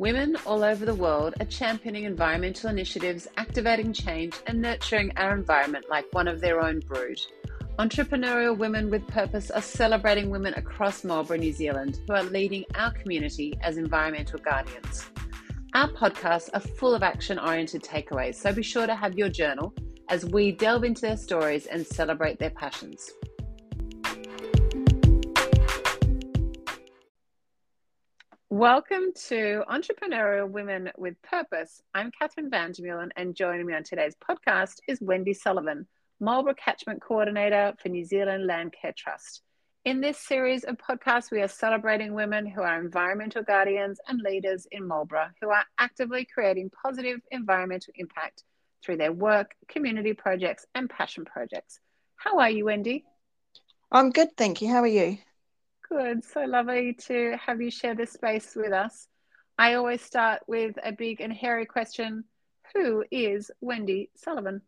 Women all over the world are championing environmental initiatives, activating change, and nurturing our environment like one of their own brood. Entrepreneurial Women with Purpose are celebrating women across Marlborough, New Zealand, who are leading our community as environmental guardians. Our podcasts are full of action oriented takeaways, so be sure to have your journal as we delve into their stories and celebrate their passions. Welcome to Entrepreneurial Women with Purpose. I'm Catherine Vandermeulen, and joining me on today's podcast is Wendy Sullivan, Marlborough Catchment Coordinator for New Zealand Landcare Trust. In this series of podcasts, we are celebrating women who are environmental guardians and leaders in Marlborough who are actively creating positive environmental impact through their work, community projects, and passion projects. How are you, Wendy? I'm good, thank you. How are you? Good. So lovely to have you share this space with us. I always start with a big and hairy question Who is Wendy Sullivan?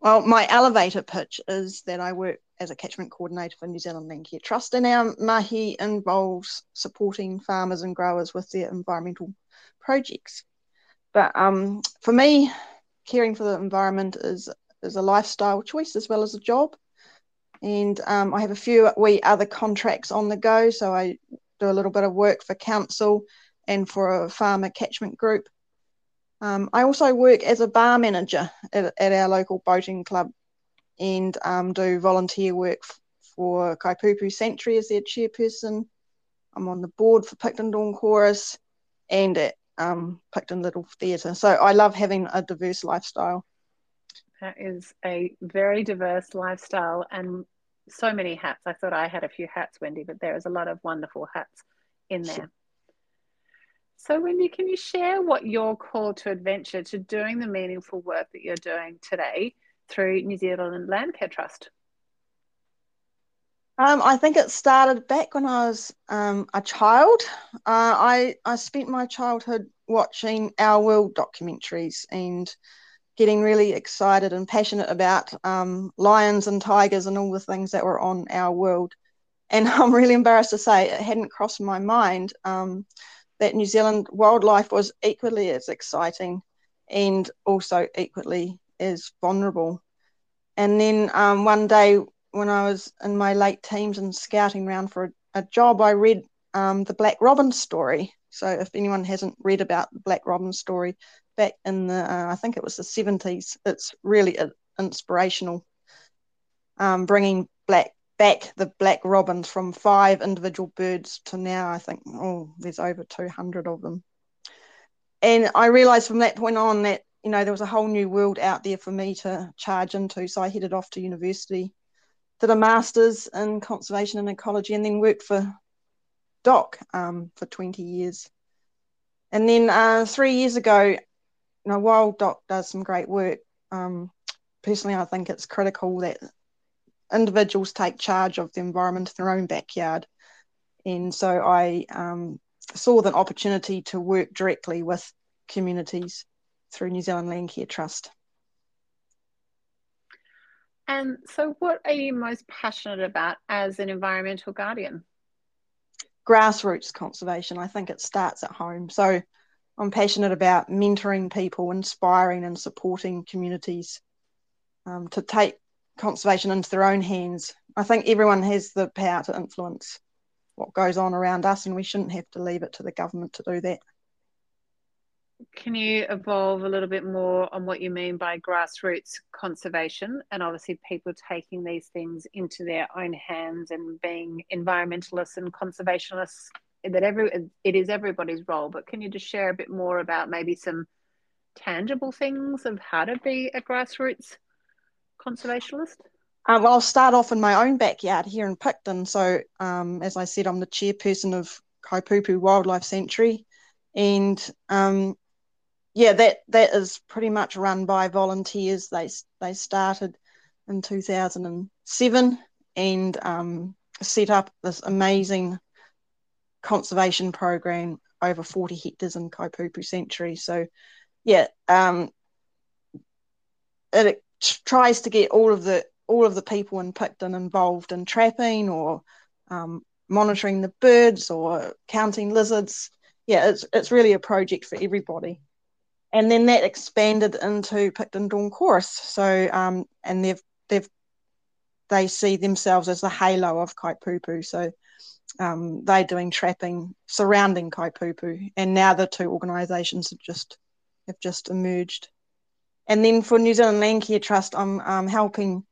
Well, my elevator pitch is that I work as a catchment coordinator for New Zealand Landcare Trust, and our mahi involves supporting farmers and growers with their environmental projects. But um, for me, caring for the environment is is a lifestyle choice as well as a job and um, I have a few wee other contracts on the go. So I do a little bit of work for council and for a farmer catchment group. Um, I also work as a bar manager at, at our local boating club and um, do volunteer work f- for Kaipupu Sanctuary as their chairperson. I'm on the board for Picton Dawn Chorus and at um, Picton Little Theatre. So I love having a diverse lifestyle. That is a very diverse lifestyle and so many hats. I thought I had a few hats, Wendy, but there is a lot of wonderful hats in there. So, Wendy, can you share what your call to adventure to doing the meaningful work that you're doing today through New Zealand Landcare Trust? Um, I think it started back when I was um, a child. Uh, I I spent my childhood watching Our World documentaries and getting really excited and passionate about um, lions and tigers and all the things that were on our world. And I'm really embarrassed to say it hadn't crossed my mind um, that New Zealand wildlife was equally as exciting and also equally as vulnerable. And then um, one day when I was in my late teens and scouting around for a, a job, I read um, the Black Robin story. So if anyone hasn't read about the Black Robin story, back in the uh, I think it was the 70s. It's really inspirational, um, bringing black back the black robins from five individual birds to now I think oh there's over 200 of them. And I realised from that point on that you know there was a whole new world out there for me to charge into. So I headed off to university, did a master's in conservation and ecology, and then worked for DOC um, for 20 years. And then uh, three years ago, know, while DOC does some great work, um, personally, I think it's critical that individuals take charge of the environment in their own backyard. And so I um, saw the opportunity to work directly with communities through New Zealand Landcare Trust. And so, what are you most passionate about as an environmental guardian? Grassroots conservation. I think it starts at home. So, I'm passionate about mentoring people, inspiring and supporting communities um, to take conservation into their own hands. I think everyone has the power to influence what goes on around us, and we shouldn't have to leave it to the government to do that. Can you evolve a little bit more on what you mean by grassroots conservation and obviously people taking these things into their own hands and being environmentalists and conservationists that every it is everybody's role but can you just share a bit more about maybe some tangible things of how to be a grassroots conservationist um, well, I'll start off in my own backyard here in Picton. So, um, as I said, I'm the chairperson of Kaipupu Wildlife Sanctuary, and um, yeah, that that is pretty much run by volunteers. They they started in 2007 and um, set up this amazing conservation program over 40 hectares in Kaipupu Sanctuary. So, yeah, um, it tries to get all of the all of the people in Picton involved in trapping or um, monitoring the birds or counting lizards yeah, it's it's really a project for everybody. And then that expanded into Picton Dawn Chorus. So um, and they've they've they see themselves as the halo of Kaipupu. So um, they're doing trapping surrounding Kaipupu, and now the two organisations have just have just emerged. And then for New Zealand Landcare Trust, I'm um, helping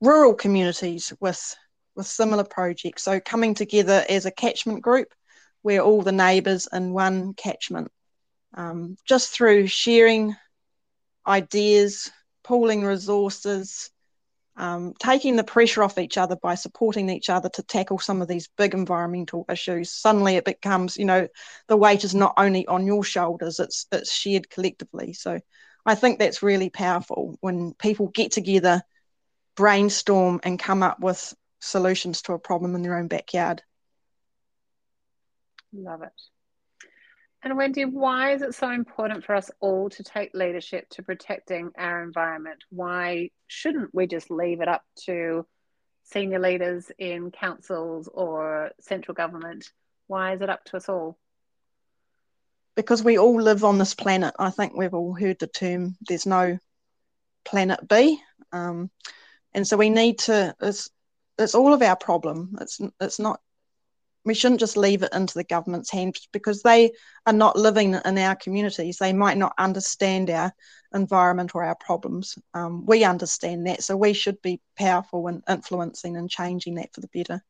rural communities with with similar projects. So coming together as a catchment group, where all the neighbours in one catchment, um, just through sharing ideas, pooling resources, um, taking the pressure off each other by supporting each other to tackle some of these big environmental issues. Suddenly, it becomes, you know, the weight is not only on your shoulders; it's it's shared collectively. So, I think that's really powerful when people get together, brainstorm, and come up with solutions to a problem in their own backyard. Love it. And Wendy, why is it so important for us all to take leadership to protecting our environment? Why shouldn't we just leave it up to senior leaders in councils or central government? Why is it up to us all? Because we all live on this planet. I think we've all heard the term there's no planet B. Um, and so we need to, it's, it's all of our problem. It's, it's not we shouldn't just leave it into the government's hands because they are not living in our communities. They might not understand our environment or our problems. Um, we understand that, so we should be powerful in influencing and changing that for the better.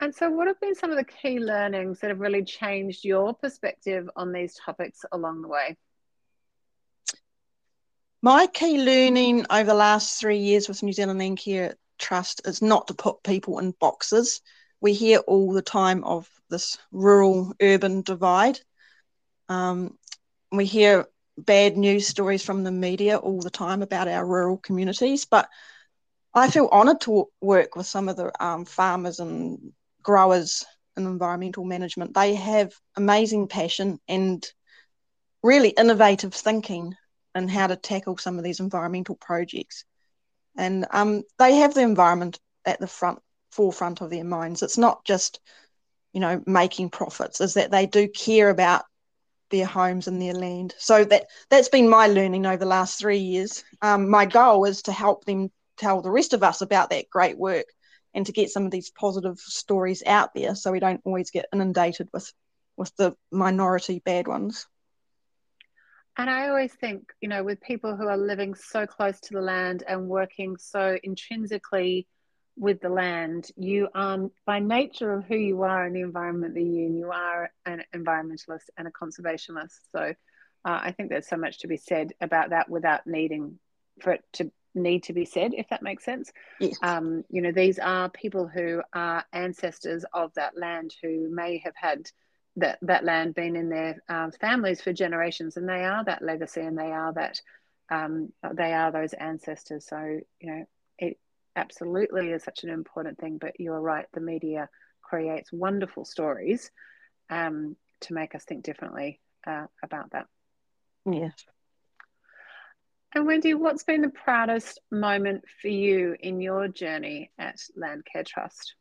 And so, what have been some of the key learnings that have really changed your perspective on these topics along the way? My key learning over the last three years with New Zealand Landcare trust is not to put people in boxes. We hear all the time of this rural urban divide. Um, we hear bad news stories from the media all the time about our rural communities, but I feel honoured to work with some of the um, farmers and growers in environmental management. They have amazing passion and really innovative thinking in how to tackle some of these environmental projects and um, they have the environment at the front forefront of their minds. It's not just you know making profits; is that they do care about their homes and their land. So that that's been my learning over the last three years. Um, my goal is to help them tell the rest of us about that great work and to get some of these positive stories out there so we don't always get inundated with with the minority bad ones. And I always think, you know, with people who are living so close to the land and working so intrinsically with the land, you are, by nature of who you are in the environment that you're in, you are an environmentalist and a conservationist. So uh, I think there's so much to be said about that without needing for it to need to be said, if that makes sense. Yes. Um, you know, these are people who are ancestors of that land who may have had that that land been in their um, families for generations, and they are that legacy, and they are that um, they are those ancestors. So you know, it absolutely is such an important thing. But you're right, the media creates wonderful stories um, to make us think differently uh, about that. Yes. And Wendy, what's been the proudest moment for you in your journey at Landcare Trust?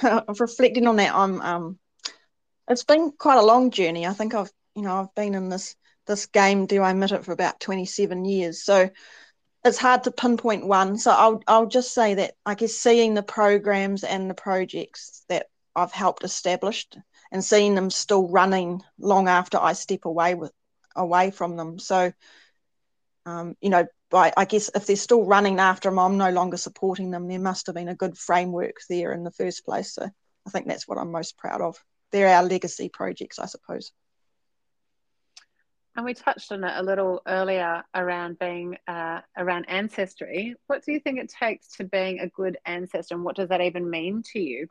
Reflecting on that, I'm um, it's been quite a long journey. I think I've you know I've been in this this game. Do I admit it for about twenty seven years? So it's hard to pinpoint one. So I'll I'll just say that I guess seeing the programs and the projects that I've helped establish and seeing them still running long after I step away with away from them. So um, you know, I, I guess if they're still running after them, I'm no longer supporting them. There must have been a good framework there in the first place. So I think that's what I'm most proud of they're our legacy projects, I suppose. And we touched on it a little earlier around being uh, around ancestry. What do you think it takes to being a good ancestor, and what does that even mean to you?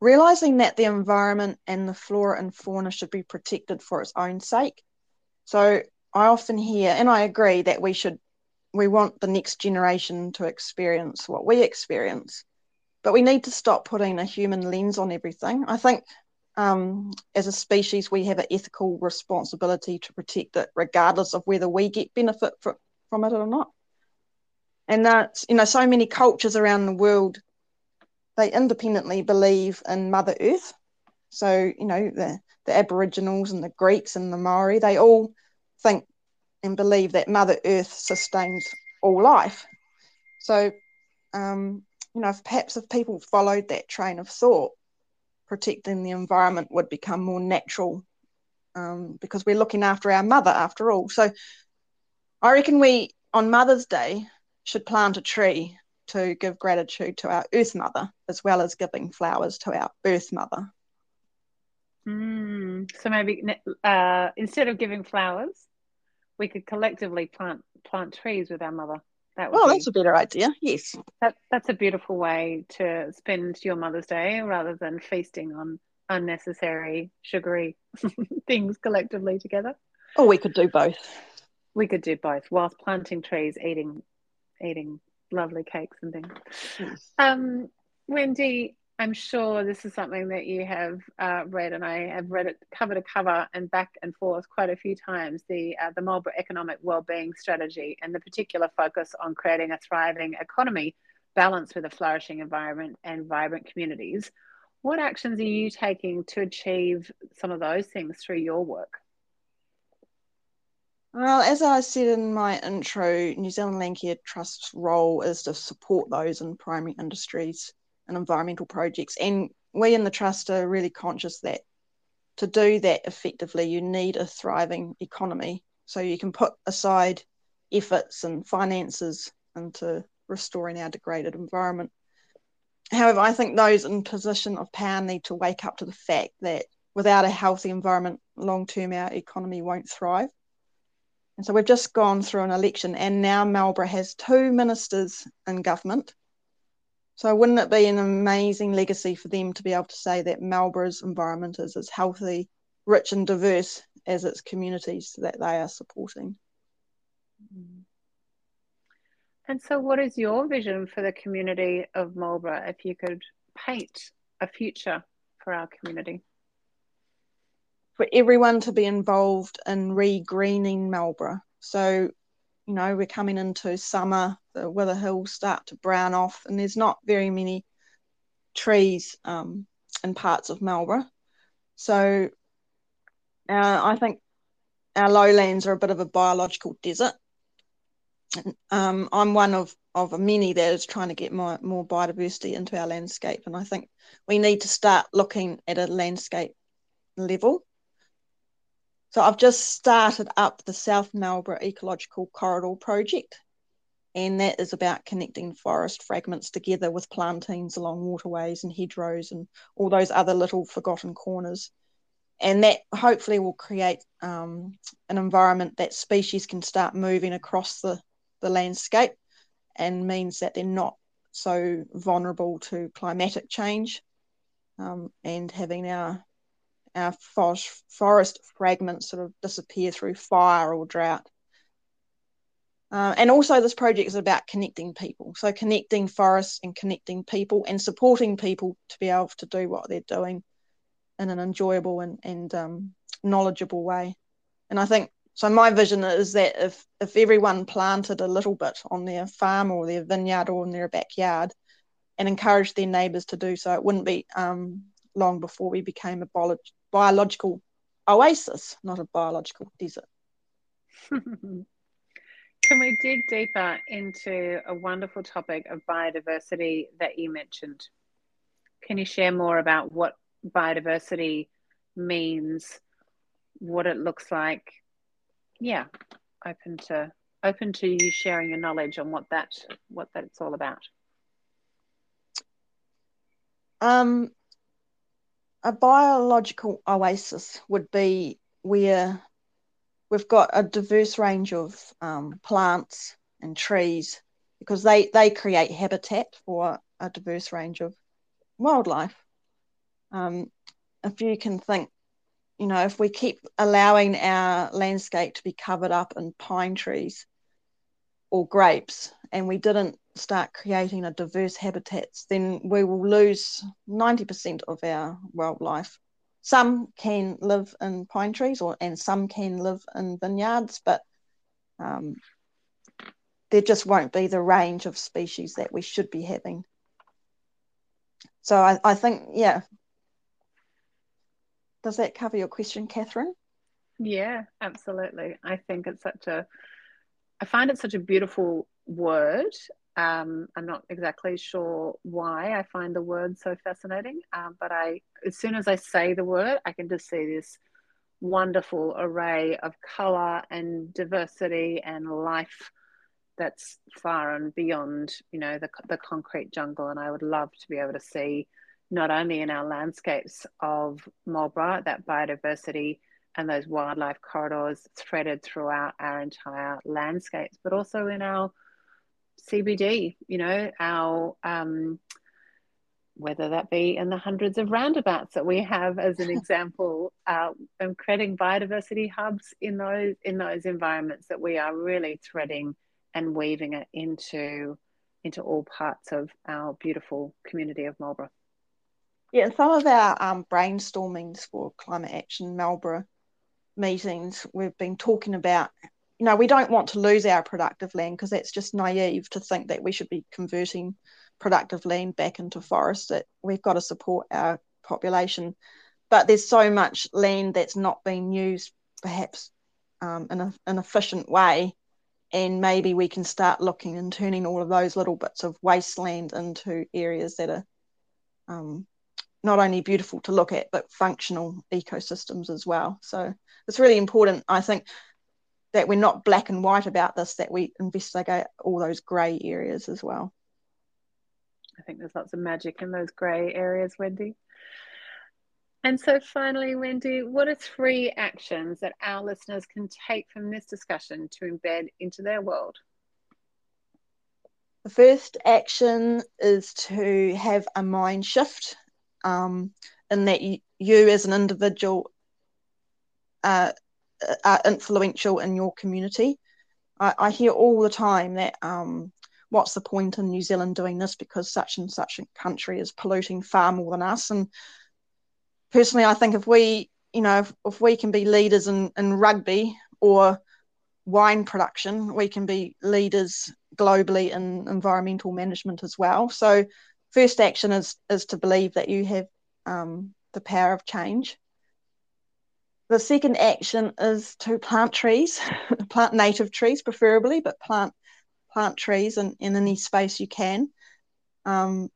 Realizing that the environment and the flora and fauna should be protected for its own sake. So I often hear, and I agree, that we should, we want the next generation to experience what we experience but we need to stop putting a human lens on everything. I think um, as a species, we have an ethical responsibility to protect it, regardless of whether we get benefit for, from it or not. And that's, you know, so many cultures around the world they independently believe in Mother Earth. So, you know, the, the Aboriginals and the Greeks and the Maori, they all think and believe that Mother Earth sustains all life. So, um, you know, if perhaps if people followed that train of thought, protecting the environment would become more natural um, because we're looking after our mother after all. So, I reckon we on Mother's Day should plant a tree to give gratitude to our Earth Mother as well as giving flowers to our Earth Mother. Mm, so maybe uh, instead of giving flowers, we could collectively plant plant trees with our mother. That would oh, be, that's a better idea. Yes, that that's a beautiful way to spend your Mother's Day rather than feasting on unnecessary sugary things collectively together. Or we could do both. We could do both whilst planting trees, eating eating lovely cakes and things. Yes. Um, Wendy, I'm sure this is something that you have uh, read, and I have read it cover to cover and back and forth quite a few times. The uh, the Marlborough Economic Wellbeing Strategy and the particular focus on creating a thriving economy balanced with a flourishing environment and vibrant communities. What actions are you taking to achieve some of those things through your work? Well, as I said in my intro, New Zealand Landcare Trust's role is to support those in primary industries and environmental projects. And we in the Trust are really conscious that to do that effectively, you need a thriving economy. So you can put aside efforts and finances into restoring our degraded environment. However, I think those in position of power need to wake up to the fact that without a healthy environment, long term, our economy won't thrive. And so we've just gone through an election, and now Marlborough has two ministers in government. So wouldn't it be an amazing legacy for them to be able to say that Marlborough's environment is as healthy, rich, and diverse as its communities that they are supporting? Mm-hmm. And so, what is your vision for the community of Marlborough if you could paint a future for our community? for everyone to be involved in re-greening Marlborough. So, you know, we're coming into summer, the weather hills start to brown off, and there's not very many trees um, in parts of Marlborough. So, uh, I think our lowlands are a bit of a biological desert. Um, I'm one of, of many that is trying to get more, more biodiversity into our landscape, and I think we need to start looking at a landscape level so I've just started up the South Marlborough Ecological Corridor project, and that is about connecting forest fragments together with plantings along waterways and hedgerows and all those other little forgotten corners. And that hopefully will create um, an environment that species can start moving across the, the landscape and means that they're not so vulnerable to climatic change um, and having our our forest, forest fragments sort of disappear through fire or drought. Uh, and also, this project is about connecting people. So, connecting forests and connecting people and supporting people to be able to do what they're doing in an enjoyable and, and um, knowledgeable way. And I think so. My vision is that if, if everyone planted a little bit on their farm or their vineyard or in their backyard and encouraged their neighbours to do so, it wouldn't be um, long before we became a biological oasis, not a biological desert. Can we dig deeper into a wonderful topic of biodiversity that you mentioned? Can you share more about what biodiversity means, what it looks like? Yeah, open to open to you sharing your knowledge on what that what that's all about. Um, a biological oasis would be where we've got a diverse range of um, plants and trees because they, they create habitat for a diverse range of wildlife. Um, if you can think, you know, if we keep allowing our landscape to be covered up in pine trees or grapes and we didn't start creating a diverse habitats, then we will lose 90% of our wildlife. Some can live in pine trees or and some can live in vineyards, but um, there just won't be the range of species that we should be having. so I, I think yeah does that cover your question catherine yeah absolutely i think it's such a i find it such a beautiful word um, I'm not exactly sure why I find the word so fascinating, um, but I, as soon as I say the word, I can just see this wonderful array of color and diversity and life that's far and beyond, you know, the, the concrete jungle. And I would love to be able to see not only in our landscapes of Marlborough that biodiversity and those wildlife corridors threaded throughout our entire landscapes, but also in our CBD, you know, our um, whether that be in the hundreds of roundabouts that we have as an example, uh, and creating biodiversity hubs in those in those environments that we are really threading and weaving it into into all parts of our beautiful community of Marlborough. Yeah, and some of our um, brainstormings for climate action Marlborough meetings, we've been talking about you know, we don't want to lose our productive land because that's just naive to think that we should be converting productive land back into forest. That we've got to support our population, but there's so much land that's not being used, perhaps um, in a, an efficient way, and maybe we can start looking and turning all of those little bits of wasteland into areas that are um, not only beautiful to look at but functional ecosystems as well. So it's really important, I think that we're not black and white about this, that we investigate all those grey areas as well. I think there's lots of magic in those grey areas, Wendy. And so, finally, Wendy, what are three actions that our listeners can take from this discussion to embed into their world? The first action is to have a mind shift, um, in that you, you as an individual uh, are influential in your community. I, I hear all the time that um, what's the point in New Zealand doing this because such and such a country is polluting far more than us. And personally, I think if we, you know, if, if we can be leaders in, in rugby or wine production, we can be leaders globally in environmental management as well. So, first action is is to believe that you have um, the power of change the second action is to plant trees, plant native trees preferably, but plant plant trees in, in any space you can. Um,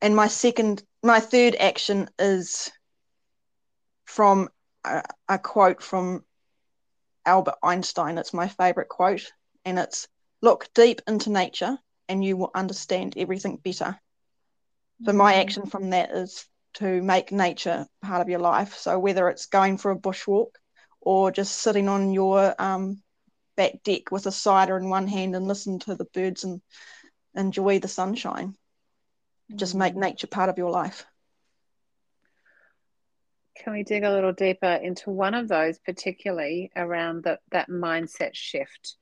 and my second, my third action is from a, a quote from Albert Einstein. It's my favorite quote, and it's look deep into nature and you will understand everything better. So my mm. action from that is to make nature part of your life. So whether it's going for a bushwalk or just sitting on your um, back deck with a cider in one hand and listen to the birds and enjoy the sunshine. Just make mm. nature part of your life. Can we dig a little deeper into one of those, particularly around the, that mindset shift?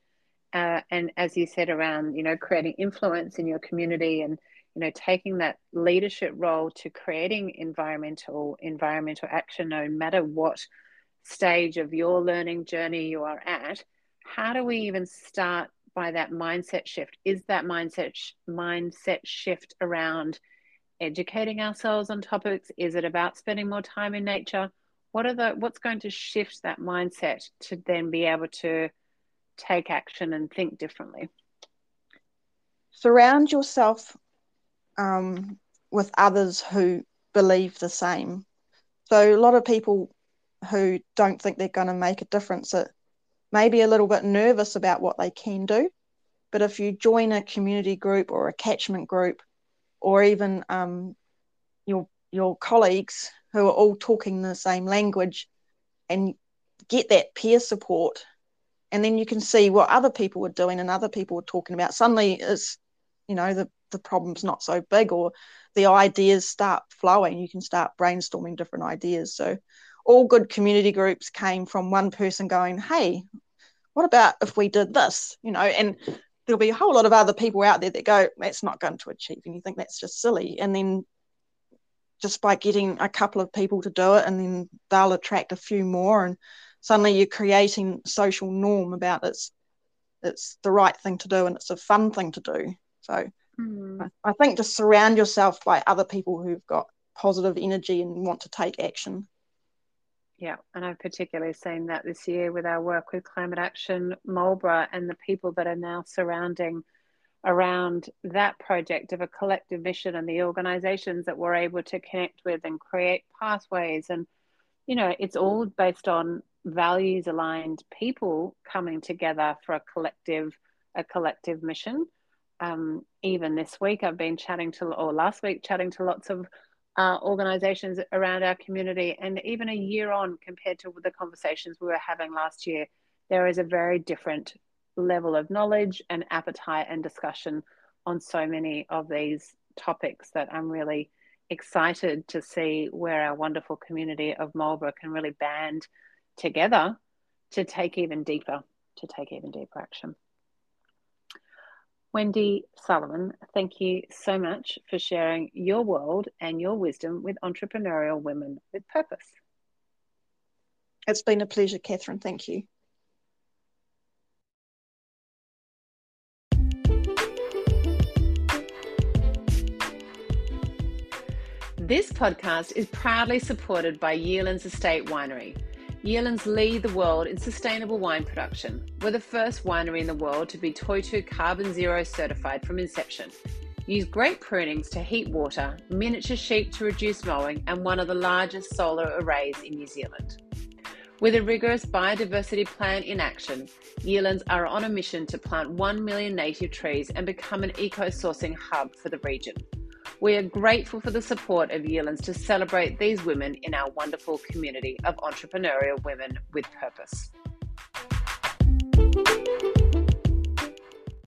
Uh, and as you said, around you know creating influence in your community and you know taking that leadership role to creating environmental environmental action no matter what stage of your learning journey you are at how do we even start by that mindset shift? Is that mindset sh- mindset shift around educating ourselves on topics? Is it about spending more time in nature? What are the what's going to shift that mindset to then be able to take action and think differently? Surround yourself um, with others who believe the same. So a lot of people who don't think they're going to make a difference are maybe a little bit nervous about what they can do. But if you join a community group or a catchment group, or even um, your your colleagues who are all talking the same language, and get that peer support, and then you can see what other people are doing and other people are talking about. Suddenly, it's you know the the problem's not so big or the ideas start flowing you can start brainstorming different ideas. So all good community groups came from one person going hey what about if we did this? You know and there'll be a whole lot of other people out there that go that's not going to achieve anything that's just silly. And then just by getting a couple of people to do it and then they'll attract a few more and suddenly you're creating social norm about it's it's the right thing to do and it's a fun thing to do. So Mm. I think just surround yourself by other people who've got positive energy and want to take action. Yeah, and I've particularly seen that this year with our work with Climate Action Marlborough and the people that are now surrounding around that project of a collective mission and the organizations that we're able to connect with and create pathways and you know it's all based on values aligned people coming together for a collective a collective mission um, even this week i've been chatting to or last week chatting to lots of uh, organizations around our community and even a year on compared to the conversations we were having last year there is a very different level of knowledge and appetite and discussion on so many of these topics that I'm really excited to see where our wonderful community of Marlborough can really band together to take even deeper, to take even deeper action. Wendy Sullivan, thank you so much for sharing your world and your wisdom with entrepreneurial women with purpose. It's been a pleasure, Catherine. Thank you. This podcast is proudly supported by Yealands Estate Winery. Yealands lead the world in sustainable wine production. We're the first winery in the world to be Toitū Carbon Zero certified from inception. Use grape prunings to heat water, miniature sheep to reduce mowing, and one of the largest solar arrays in New Zealand. With a rigorous biodiversity plan in action, Yealands are on a mission to plant 1 million native trees and become an eco sourcing hub for the region. We are grateful for the support of Yealands to celebrate these women in our wonderful community of entrepreneurial women with purpose.